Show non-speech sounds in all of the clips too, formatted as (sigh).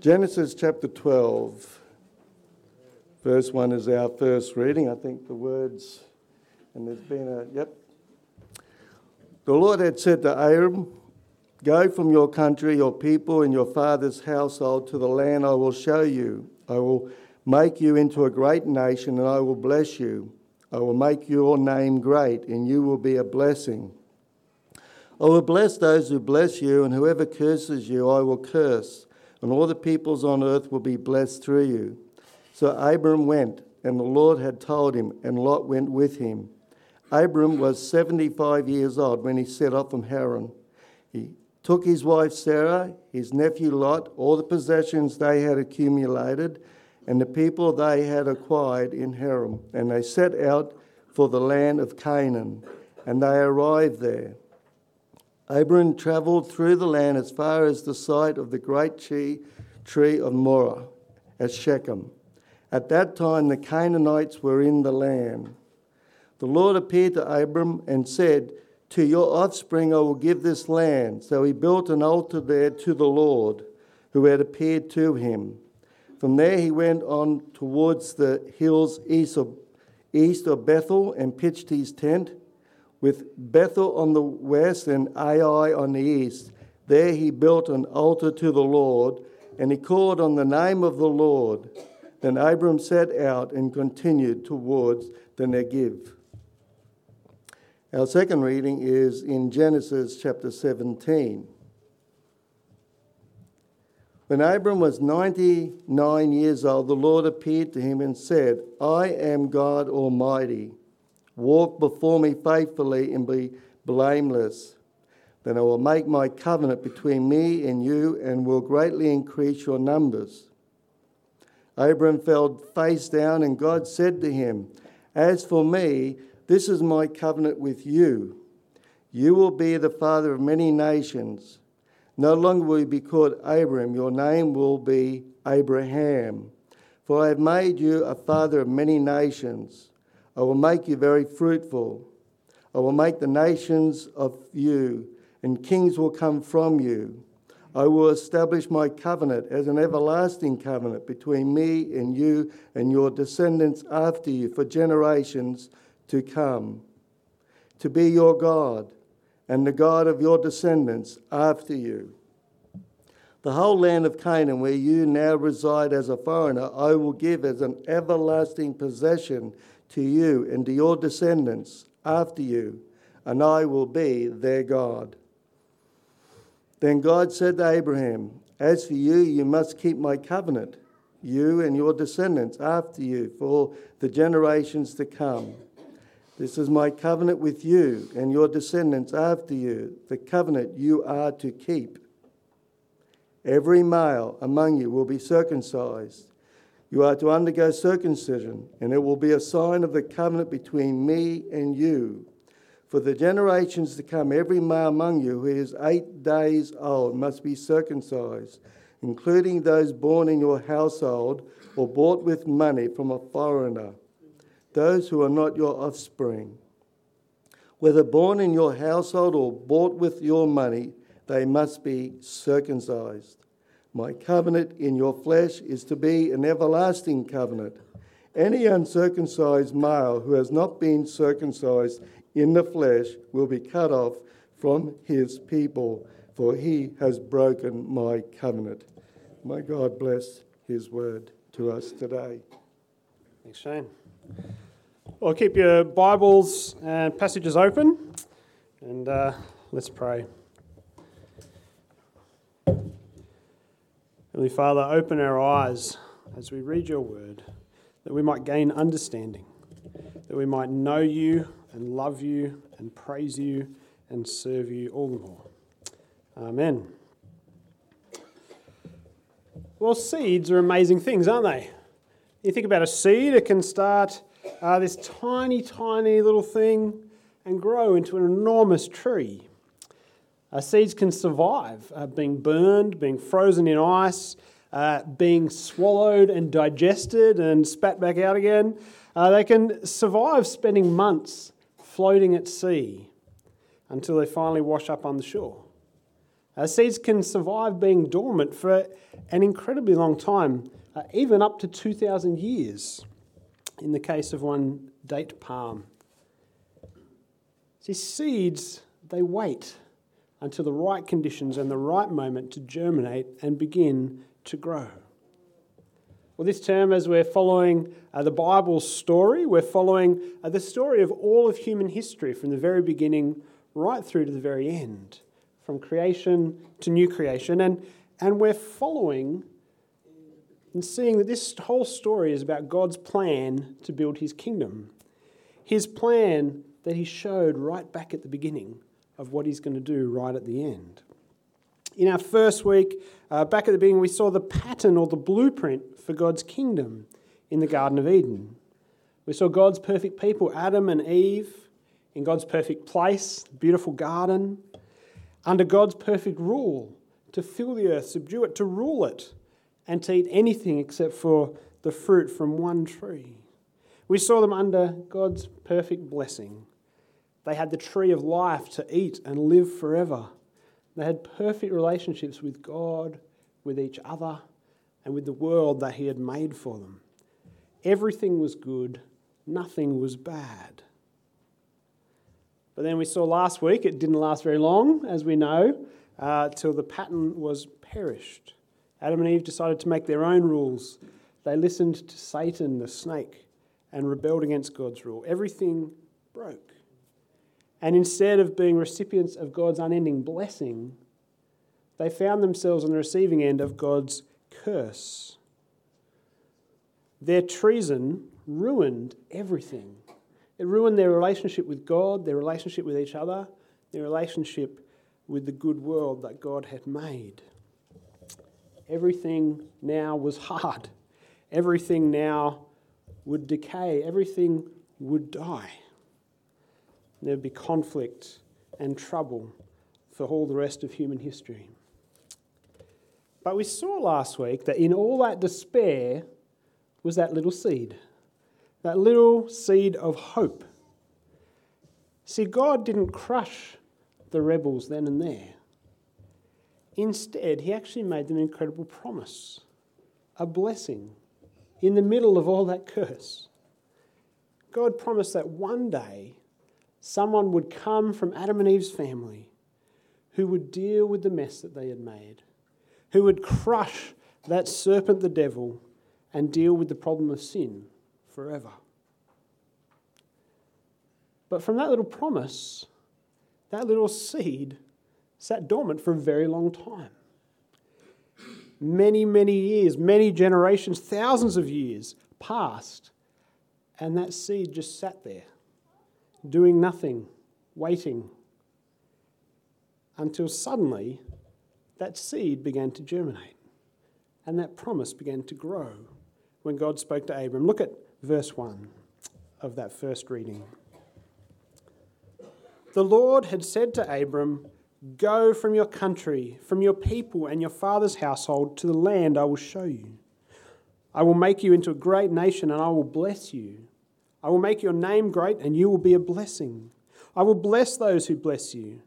Genesis chapter 12, verse 1 is our first reading. I think the words, and there's been a, yep. The Lord had said to Abram, Go from your country, your people, and your father's household to the land I will show you. I will make you into a great nation, and I will bless you. I will make your name great, and you will be a blessing. I will bless those who bless you, and whoever curses you, I will curse and all the peoples on earth will be blessed through you. So Abram went, and the Lord had told him, and Lot went with him. Abram was 75 years old when he set off from Haran. He took his wife Sarah, his nephew Lot, all the possessions they had accumulated, and the people they had acquired in Haran, and they set out for the land of Canaan, and they arrived there. Abram travelled through the land as far as the site of the great tree of Moreh at Shechem. At that time, the Canaanites were in the land. The Lord appeared to Abram and said, To your offspring I will give this land. So he built an altar there to the Lord, who had appeared to him. From there he went on towards the hills east of, east of Bethel and pitched his tent with Bethel on the west and Ai on the east. There he built an altar to the Lord, and he called on the name of the Lord. Then Abram set out and continued towards the Negev. Our second reading is in Genesis chapter 17. When Abram was 99 years old, the Lord appeared to him and said, I am God Almighty. Walk before me faithfully and be blameless. Then I will make my covenant between me and you and will greatly increase your numbers. Abram fell face down, and God said to him, As for me, this is my covenant with you. You will be the father of many nations. No longer will you be called Abram, your name will be Abraham. For I have made you a father of many nations. I will make you very fruitful. I will make the nations of you, and kings will come from you. I will establish my covenant as an everlasting covenant between me and you and your descendants after you for generations to come, to be your God and the God of your descendants after you. The whole land of Canaan, where you now reside as a foreigner, I will give as an everlasting possession to you and to your descendants after you, and I will be their God. Then God said to Abraham, As for you, you must keep my covenant, you and your descendants after you, for the generations to come. This is my covenant with you and your descendants after you, the covenant you are to keep. Every male among you will be circumcised you are to undergo circumcision, and it will be a sign of the covenant between me and you. For the generations to come, every male among you who is eight days old must be circumcised, including those born in your household or bought with money from a foreigner, those who are not your offspring. Whether born in your household or bought with your money, they must be circumcised. My covenant in your flesh is to be an everlasting covenant. Any uncircumcised male who has not been circumcised in the flesh will be cut off from his people, for he has broken my covenant. May God bless his word to us today. Thanks, Shane. Well, keep your Bibles and passages open, and uh, let's pray. Heavenly Father, open our eyes as we read your word, that we might gain understanding, that we might know you and love you and praise you and serve you all the more. Amen. Well, seeds are amazing things, aren't they? You think about a seed, it can start uh, this tiny, tiny little thing and grow into an enormous tree. Uh, seeds can survive uh, being burned, being frozen in ice, uh, being swallowed and digested and spat back out again. Uh, they can survive spending months floating at sea until they finally wash up on the shore. Uh, seeds can survive being dormant for an incredibly long time, uh, even up to 2,000 years in the case of one date palm. See, seeds, they wait until the right conditions and the right moment to germinate and begin to grow. Well, this term, as we're following uh, the Bible's story, we're following uh, the story of all of human history from the very beginning right through to the very end, from creation to new creation. And, and we're following and seeing that this whole story is about God's plan to build his kingdom. His plan that he showed right back at the beginning of what he's going to do right at the end. In our first week, uh, back at the beginning, we saw the pattern or the blueprint for God's kingdom in the Garden of Eden. We saw God's perfect people, Adam and Eve, in God's perfect place, beautiful garden, under God's perfect rule to fill the earth, subdue it, to rule it, and to eat anything except for the fruit from one tree. We saw them under God's perfect blessing. They had the tree of life to eat and live forever. They had perfect relationships with God, with each other, and with the world that He had made for them. Everything was good, nothing was bad. But then we saw last week, it didn't last very long, as we know, uh, till the pattern was perished. Adam and Eve decided to make their own rules. They listened to Satan, the snake, and rebelled against God's rule. Everything broke. And instead of being recipients of God's unending blessing, they found themselves on the receiving end of God's curse. Their treason ruined everything. It ruined their relationship with God, their relationship with each other, their relationship with the good world that God had made. Everything now was hard. Everything now would decay. Everything would die. There'd be conflict and trouble for all the rest of human history. But we saw last week that in all that despair was that little seed, that little seed of hope. See, God didn't crush the rebels then and there. Instead, He actually made them an incredible promise, a blessing in the middle of all that curse. God promised that one day someone would come from Adam and Eve's family who would deal with the mess that they had made, who would crush that serpent, the devil, and deal with the problem of sin forever. But from that little promise, that little seed sat dormant for a very long time. Many, many years, many generations, thousands of years passed, and that seed just sat there doing nothing, waiting, until suddenly that seed began to germinate and that promise began to grow when God spoke to Abram. Look at verse 1 of that first reading. The Lord had said to Abram, Go from your country, from your people and your father's household to the land I will show you. I will make you into a great nation and I will bless you. I will make your name great, and you will be a blessing. I will bless those who bless you,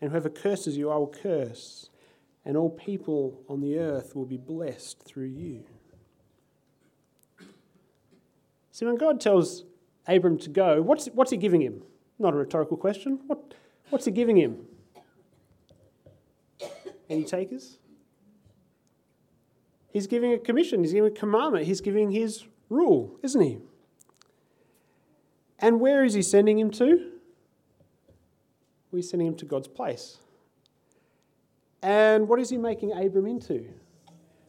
and whoever curses you, I will curse, and all people on the earth will be blessed through you. See, when God tells Abram to go, what's, what's he giving him? Not a rhetorical question. What, what's he giving him? Any takers? He's giving a commission, he's giving a commandment, he's giving his rule, isn't he? And where is he sending him to? We're sending him to God's place. And what is he making Abram into?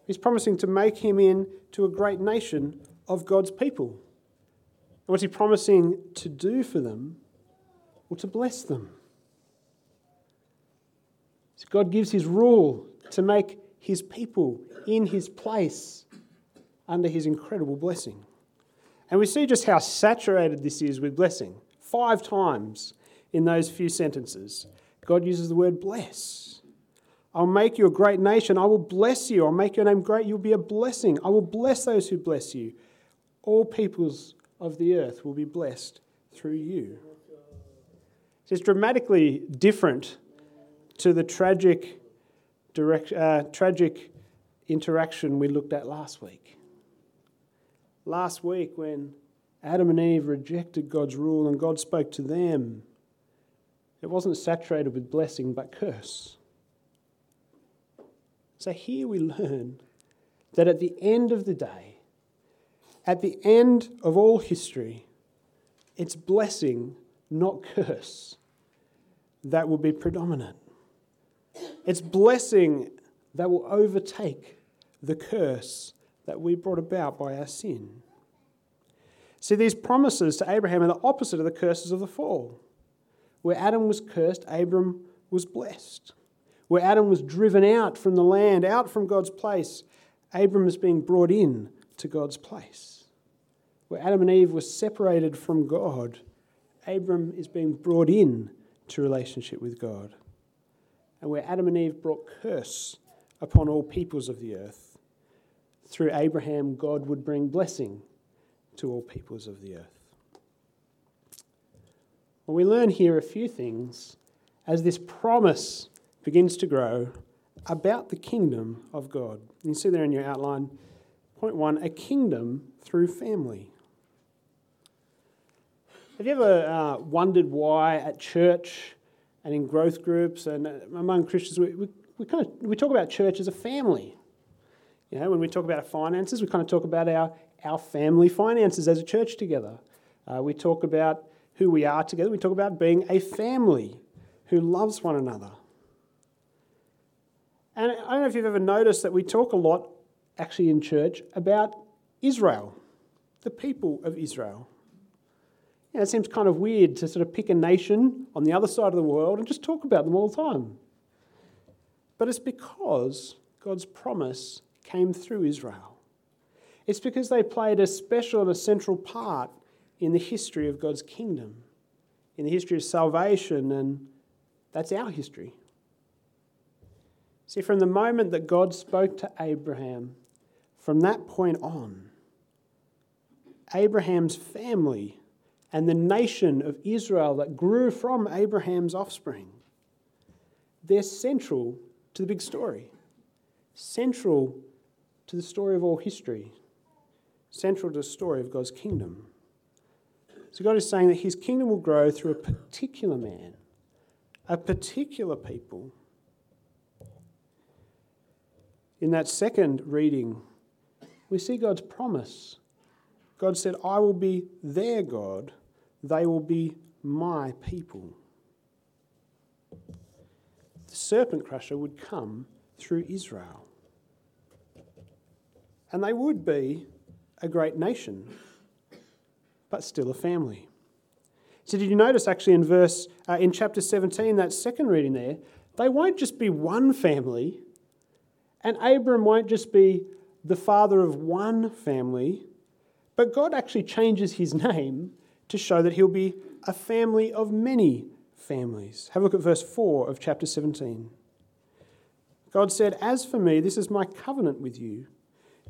He's promising to make him into a great nation of God's people. And what's he promising to do for them? Well, to bless them. So God gives his rule to make his people in his place under his incredible blessing. And we see just how saturated this is with blessing. Five times in those few sentences, God uses the word bless. I'll make you a great nation. I will bless you. I'll make your name great. You'll be a blessing. I will bless those who bless you. All peoples of the earth will be blessed through you. So it's dramatically different to the tragic, direct, uh, tragic interaction we looked at last week. Last week, when Adam and Eve rejected God's rule and God spoke to them, it wasn't saturated with blessing but curse. So here we learn that at the end of the day, at the end of all history, it's blessing, not curse, that will be predominant. It's blessing that will overtake the curse that we brought about by our sin. See, these promises to Abraham are the opposite of the curses of the fall. Where Adam was cursed, Abram was blessed. Where Adam was driven out from the land, out from God's place, Abram is being brought in to God's place. Where Adam and Eve were separated from God, Abram is being brought in to relationship with God. And where Adam and Eve brought curse upon all peoples of the earth, through Abraham, God would bring blessing to all peoples of the earth. Well, we learn here a few things as this promise begins to grow about the kingdom of God. You see there in your outline, point one a kingdom through family. Have you ever uh, wondered why at church and in growth groups and among Christians we, we, we, kind of, we talk about church as a family? You know, when we talk about our finances, we kind of talk about our, our family finances as a church together. Uh, we talk about who we are together. We talk about being a family who loves one another. And I don't know if you've ever noticed that we talk a lot, actually, in church about Israel, the people of Israel. You know, it seems kind of weird to sort of pick a nation on the other side of the world and just talk about them all the time. But it's because God's promise came through Israel. It's because they played a special and a central part in the history of God's kingdom, in the history of salvation, and that's our history. See, from the moment that God spoke to Abraham, from that point on, Abraham's family and the nation of Israel that grew from Abraham's offspring, they're central to the big story, central to the story of all history, central to the story of God's kingdom. So God is saying that his kingdom will grow through a particular man, a particular people. In that second reading, we see God's promise. God said, I will be their God, they will be my people. The serpent crusher would come through Israel. And they would be a great nation but still a family. So, did you notice actually in verse, uh, in chapter 17, that second reading there, they won't just be one family, and Abram won't just be the father of one family, but God actually changes his name to show that he'll be a family of many families. Have a look at verse 4 of chapter 17. God said, As for me, this is my covenant with you.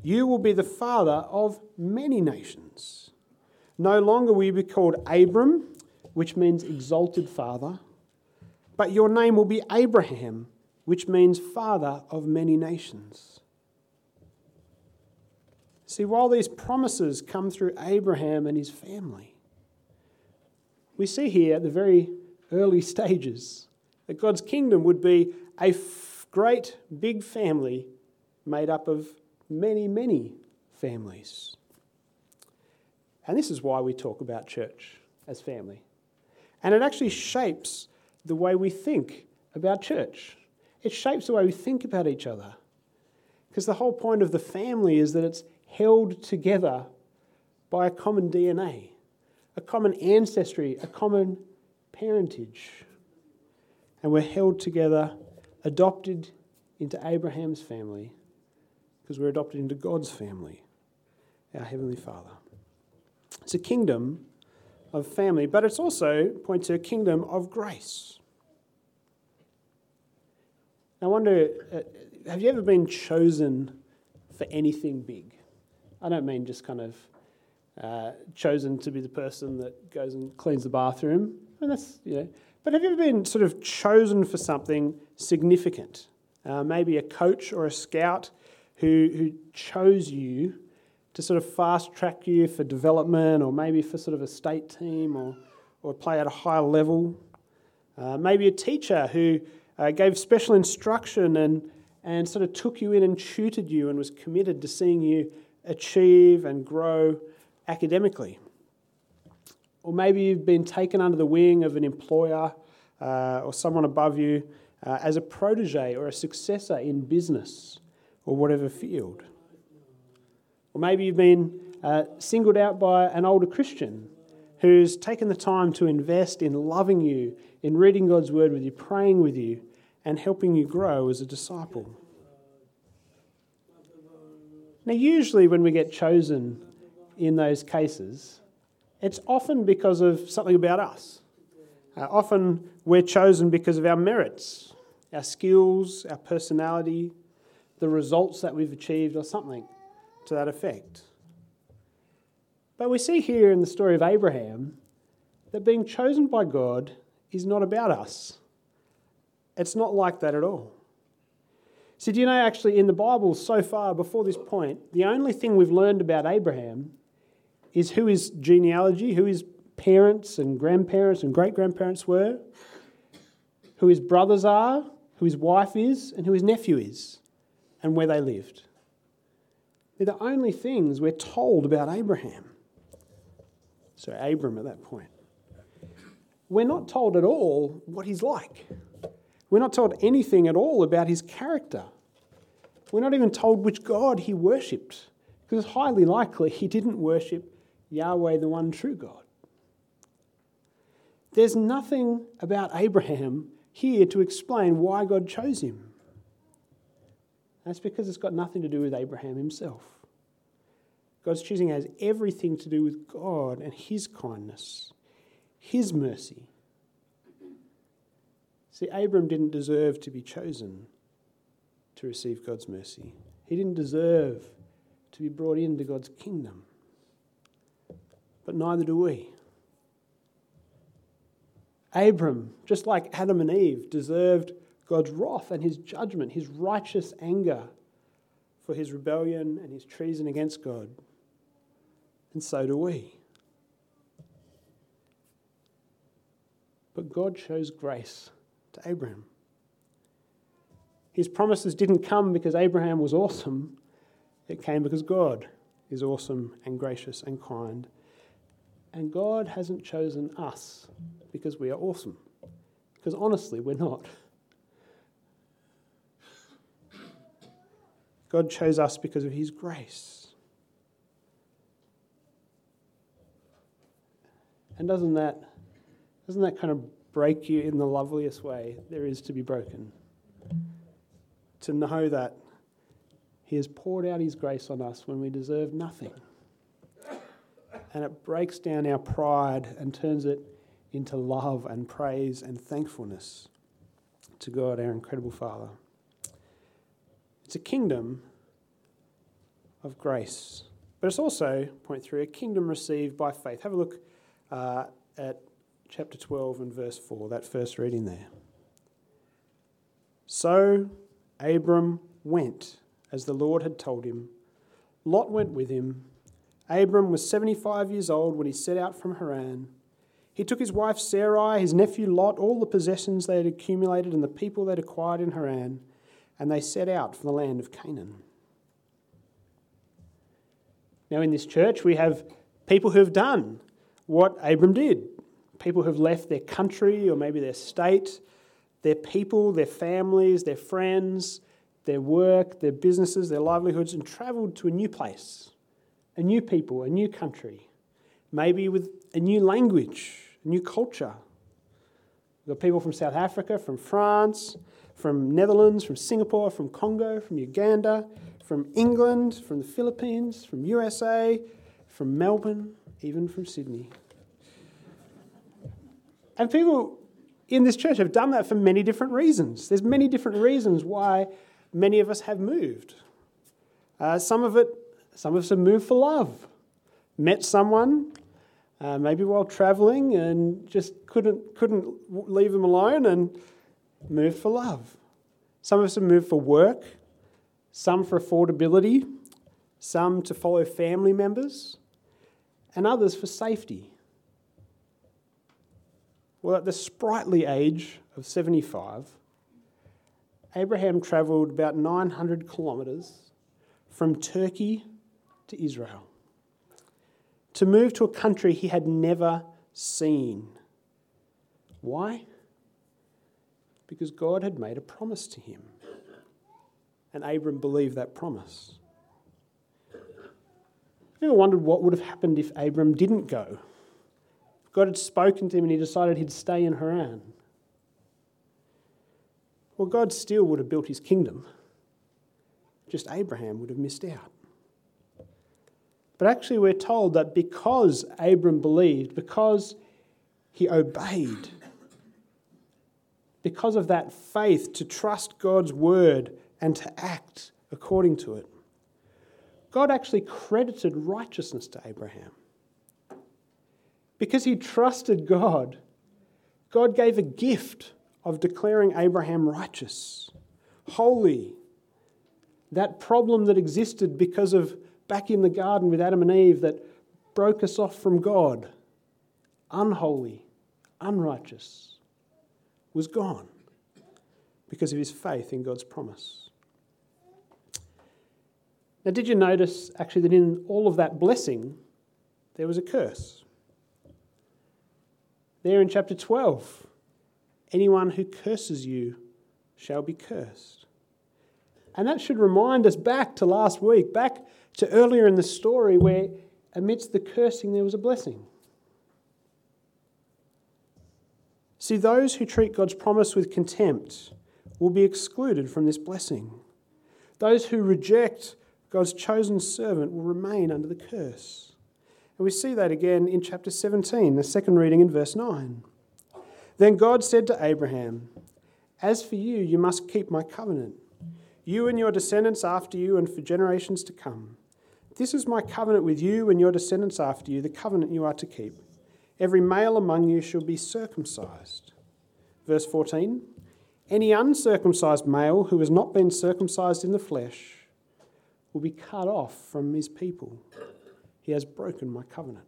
You will be the father of many nations. No longer will you be called Abram, which means exalted father, but your name will be Abraham, which means father of many nations. See, while these promises come through Abraham and his family, we see here at the very early (laughs) stages that God's kingdom would be a f- great big family made up of many, many families. And this is why we talk about church as family. And it actually shapes the way we think about church. It shapes the way we think about each other. Because the whole point of the family is that it's held together by a common DNA, a common ancestry, a common parentage. And we're held together, adopted into Abraham's family, because we're adopted into God's family, our Heavenly Father. It's a kingdom of family, but it's also points to a kingdom of grace. I wonder, uh, have you ever been chosen for anything big? I don't mean just kind of uh, chosen to be the person that goes and cleans the bathroom. And that's, you know, but have you ever been sort of chosen for something significant? Uh, maybe a coach or a scout who, who chose you to sort of fast track you for development or maybe for sort of a state team or, or play at a higher level. Uh, maybe a teacher who uh, gave special instruction and, and sort of took you in and tutored you and was committed to seeing you achieve and grow academically. Or maybe you've been taken under the wing of an employer uh, or someone above you uh, as a protege or a successor in business or whatever field. Or maybe you've been uh, singled out by an older Christian who's taken the time to invest in loving you, in reading God's word with you, praying with you, and helping you grow as a disciple. Now, usually when we get chosen in those cases, it's often because of something about us. Uh, often we're chosen because of our merits, our skills, our personality, the results that we've achieved, or something to that effect. But we see here in the story of Abraham that being chosen by God is not about us. It's not like that at all. So, do you know actually in the Bible so far before this point, the only thing we've learned about Abraham is who his genealogy, who his parents and grandparents and great grandparents were, who his brothers are, who his wife is, and who his nephew is, and where they lived. They're the only things we're told about Abraham. So, Abram at that point. We're not told at all what he's like. We're not told anything at all about his character. We're not even told which God he worshipped, because it's highly likely he didn't worship Yahweh, the one true God. There's nothing about Abraham here to explain why God chose him. That's because it's got nothing to do with Abraham himself. God's choosing has everything to do with God and His kindness, His mercy. See, Abram didn't deserve to be chosen to receive God's mercy, he didn't deserve to be brought into God's kingdom. But neither do we. Abram, just like Adam and Eve, deserved God's wrath and his judgment, his righteous anger for his rebellion and his treason against God. And so do we. But God shows grace to Abraham. His promises didn't come because Abraham was awesome, it came because God is awesome and gracious and kind. And God hasn't chosen us because we are awesome. Because honestly, we're not. God chose us because of His grace. And doesn't that, doesn't that kind of break you in the loveliest way there is to be broken? To know that He has poured out His grace on us when we deserve nothing. And it breaks down our pride and turns it into love and praise and thankfulness to God, our incredible Father. It's a kingdom of grace. But it's also, point three, a kingdom received by faith. Have a look uh, at chapter 12 and verse 4, that first reading there. So Abram went as the Lord had told him. Lot went with him. Abram was 75 years old when he set out from Haran. He took his wife Sarai, his nephew Lot, all the possessions they had accumulated, and the people they had acquired in Haran, and they set out for the land of Canaan. Now, in this church, we have people who have done what Abram did. People who have left their country or maybe their state, their people, their families, their friends, their work, their businesses, their livelihoods, and travelled to a new place, a new people, a new country, maybe with a new language, a new culture. We've got people from South Africa, from France, from Netherlands, from Singapore, from Congo, from Uganda, from England, from the Philippines, from USA, from Melbourne, even from Sydney. And people in this church have done that for many different reasons. There's many different reasons why many of us have moved. Uh, some of it, some of us have moved for love. Met someone, uh, maybe while travelling, and just couldn't couldn't leave them alone, and moved for love. Some of us have moved for work. some for affordability, some to follow family members, and others for safety. Well, at the sprightly age of 75, Abraham travelled about 900 kilometres from Turkey to Israel to move to a country he had never seen. Why? Because God had made a promise to him. And Abram believed that promise. You ever wondered what would have happened if Abram didn't go? If God had spoken to him and he decided he'd stay in Haran. Well, God still would have built his kingdom. Just Abraham would have missed out. But actually, we're told that because Abram believed, because he obeyed, because of that faith to trust God's word and to act according to it, God actually credited righteousness to Abraham. Because he trusted God, God gave a gift of declaring Abraham righteous, holy. That problem that existed because of back in the garden with Adam and Eve that broke us off from God, unholy, unrighteous, was gone because of his faith in God's promise. Now, did you notice actually that in all of that blessing, there was a curse? There in chapter 12, anyone who curses you shall be cursed. And that should remind us back to last week, back to earlier in the story where amidst the cursing there was a blessing. See, those who treat God's promise with contempt will be excluded from this blessing. Those who reject God's chosen servant will remain under the curse. And we see that again in chapter 17, the second reading in verse 9. Then God said to Abraham, As for you, you must keep my covenant, you and your descendants after you, and for generations to come. This is my covenant with you and your descendants after you, the covenant you are to keep. Every male among you shall be circumcised. Verse 14 Any uncircumcised male who has not been circumcised in the flesh will be cut off from his people. He has broken my covenant.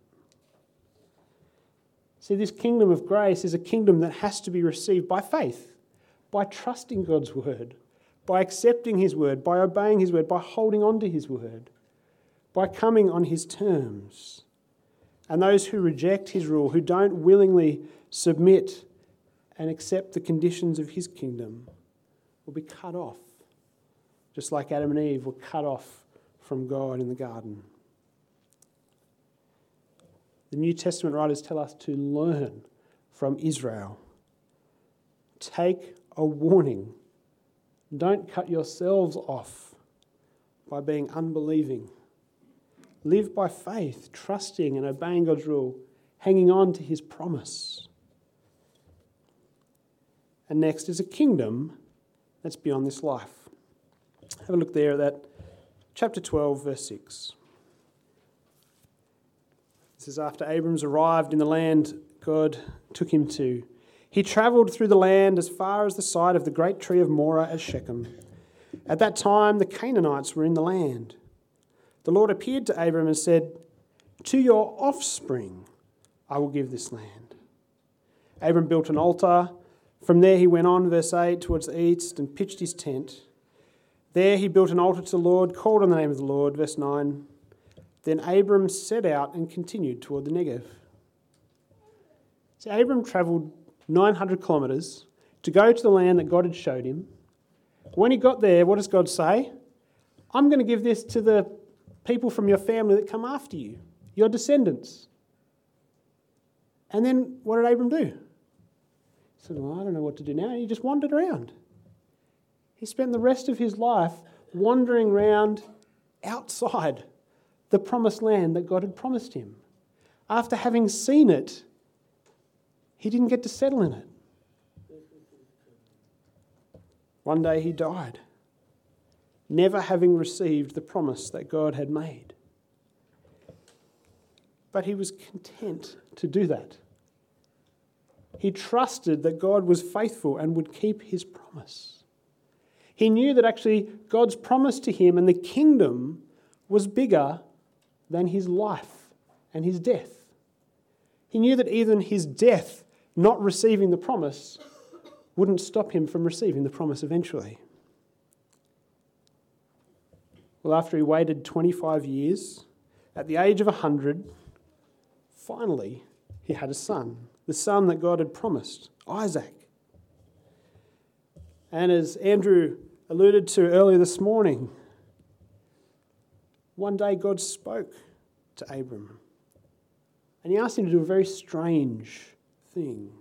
See, this kingdom of grace is a kingdom that has to be received by faith, by trusting God's word, by accepting his word, by obeying his word, by holding on to his word by coming on his terms. And those who reject his rule, who don't willingly submit and accept the conditions of his kingdom, will be cut off, just like Adam and Eve were cut off from God in the garden. The New Testament writers tell us to learn from Israel. Take a warning. Don't cut yourselves off by being unbelieving Live by faith, trusting and obeying God's rule, hanging on to his promise. And next is a kingdom that's beyond this life. Have a look there at that chapter 12, verse 6. This is after Abram's arrived in the land God took him to. He travelled through the land as far as the site of the great tree of Moreh at Shechem. At that time, the Canaanites were in the land the Lord appeared to Abram and said, To your offspring I will give this land. Abram built an altar. From there he went on, verse 8, towards the east and pitched his tent. There he built an altar to the Lord, called on the name of the Lord, verse 9. Then Abram set out and continued toward the Negev. So Abram travelled 900 kilometres to go to the land that God had showed him. When he got there, what does God say? I'm going to give this to the people from your family that come after you, your descendants. And then what did Abram do? He said, Well, I don't know what to do now. he just wandered around. He spent the rest of his life wandering around outside the promised land that God had promised him. After having seen it, he didn't get to settle in it. One day he died never having received the promise that God had made. But he was content to do that. He trusted that God was faithful and would keep his promise. He knew that actually God's promise to him and the kingdom was bigger than his life and his death. He knew that even his death, not receiving the promise, wouldn't stop him from receiving the promise eventually. Well, after he waited 25 years, at the age of 100, finally he had a son, the son that God had promised, Isaac. And as Andrew alluded to earlier this morning, one day God spoke to Abram and he asked him to do a very strange thing.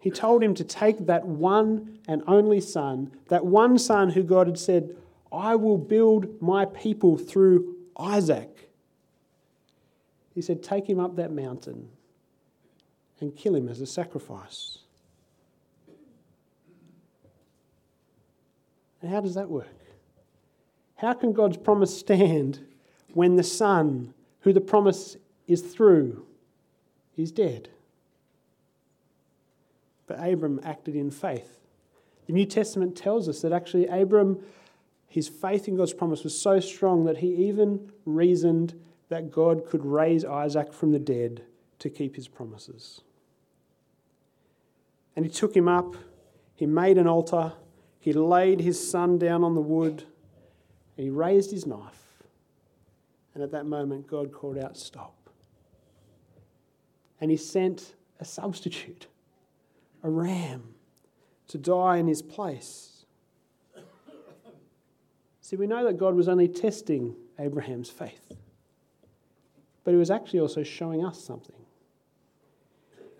He told him to take that one and only son, that one son who God had said, I will build my people through Isaac. He said, Take him up that mountain and kill him as a sacrifice. And how does that work? How can God's promise stand when the Son, who the promise is through, is dead? But Abram acted in faith. The New Testament tells us that actually Abram, his faith in God's promise was so strong that he even reasoned that God could raise Isaac from the dead to keep his promises. And he took him up, he made an altar, he laid his son down on the wood, and he raised his knife. And at that moment, God called out, Stop. And he sent a substitute, a ram, to die in his place. See, we know that God was only testing Abraham's faith, but he was actually also showing us something.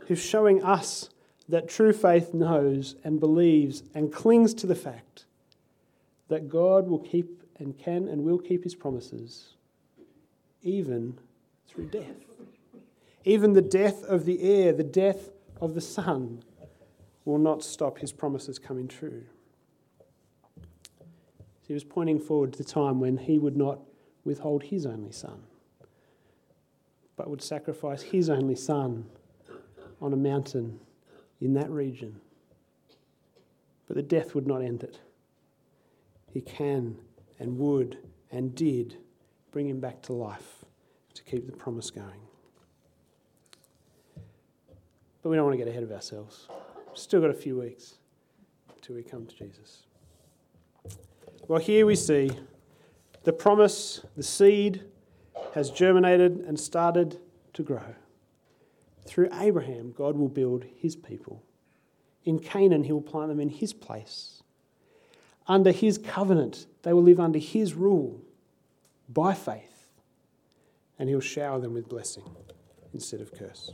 He was showing us that true faith knows and believes and clings to the fact that God will keep and can and will keep his promises even through death. Even the death of the heir, the death of the son, will not stop his promises coming true. He was pointing forward to the time when he would not withhold his only son, but would sacrifice his only son on a mountain in that region. But the death would not end it. He can and would and did bring him back to life to keep the promise going. But we don't want to get ahead of ourselves. Still got a few weeks until we come to Jesus. Well, here we see the promise, the seed has germinated and started to grow. Through Abraham, God will build his people. In Canaan, he will plant them in his place. Under his covenant, they will live under his rule by faith, and he'll shower them with blessing instead of curse.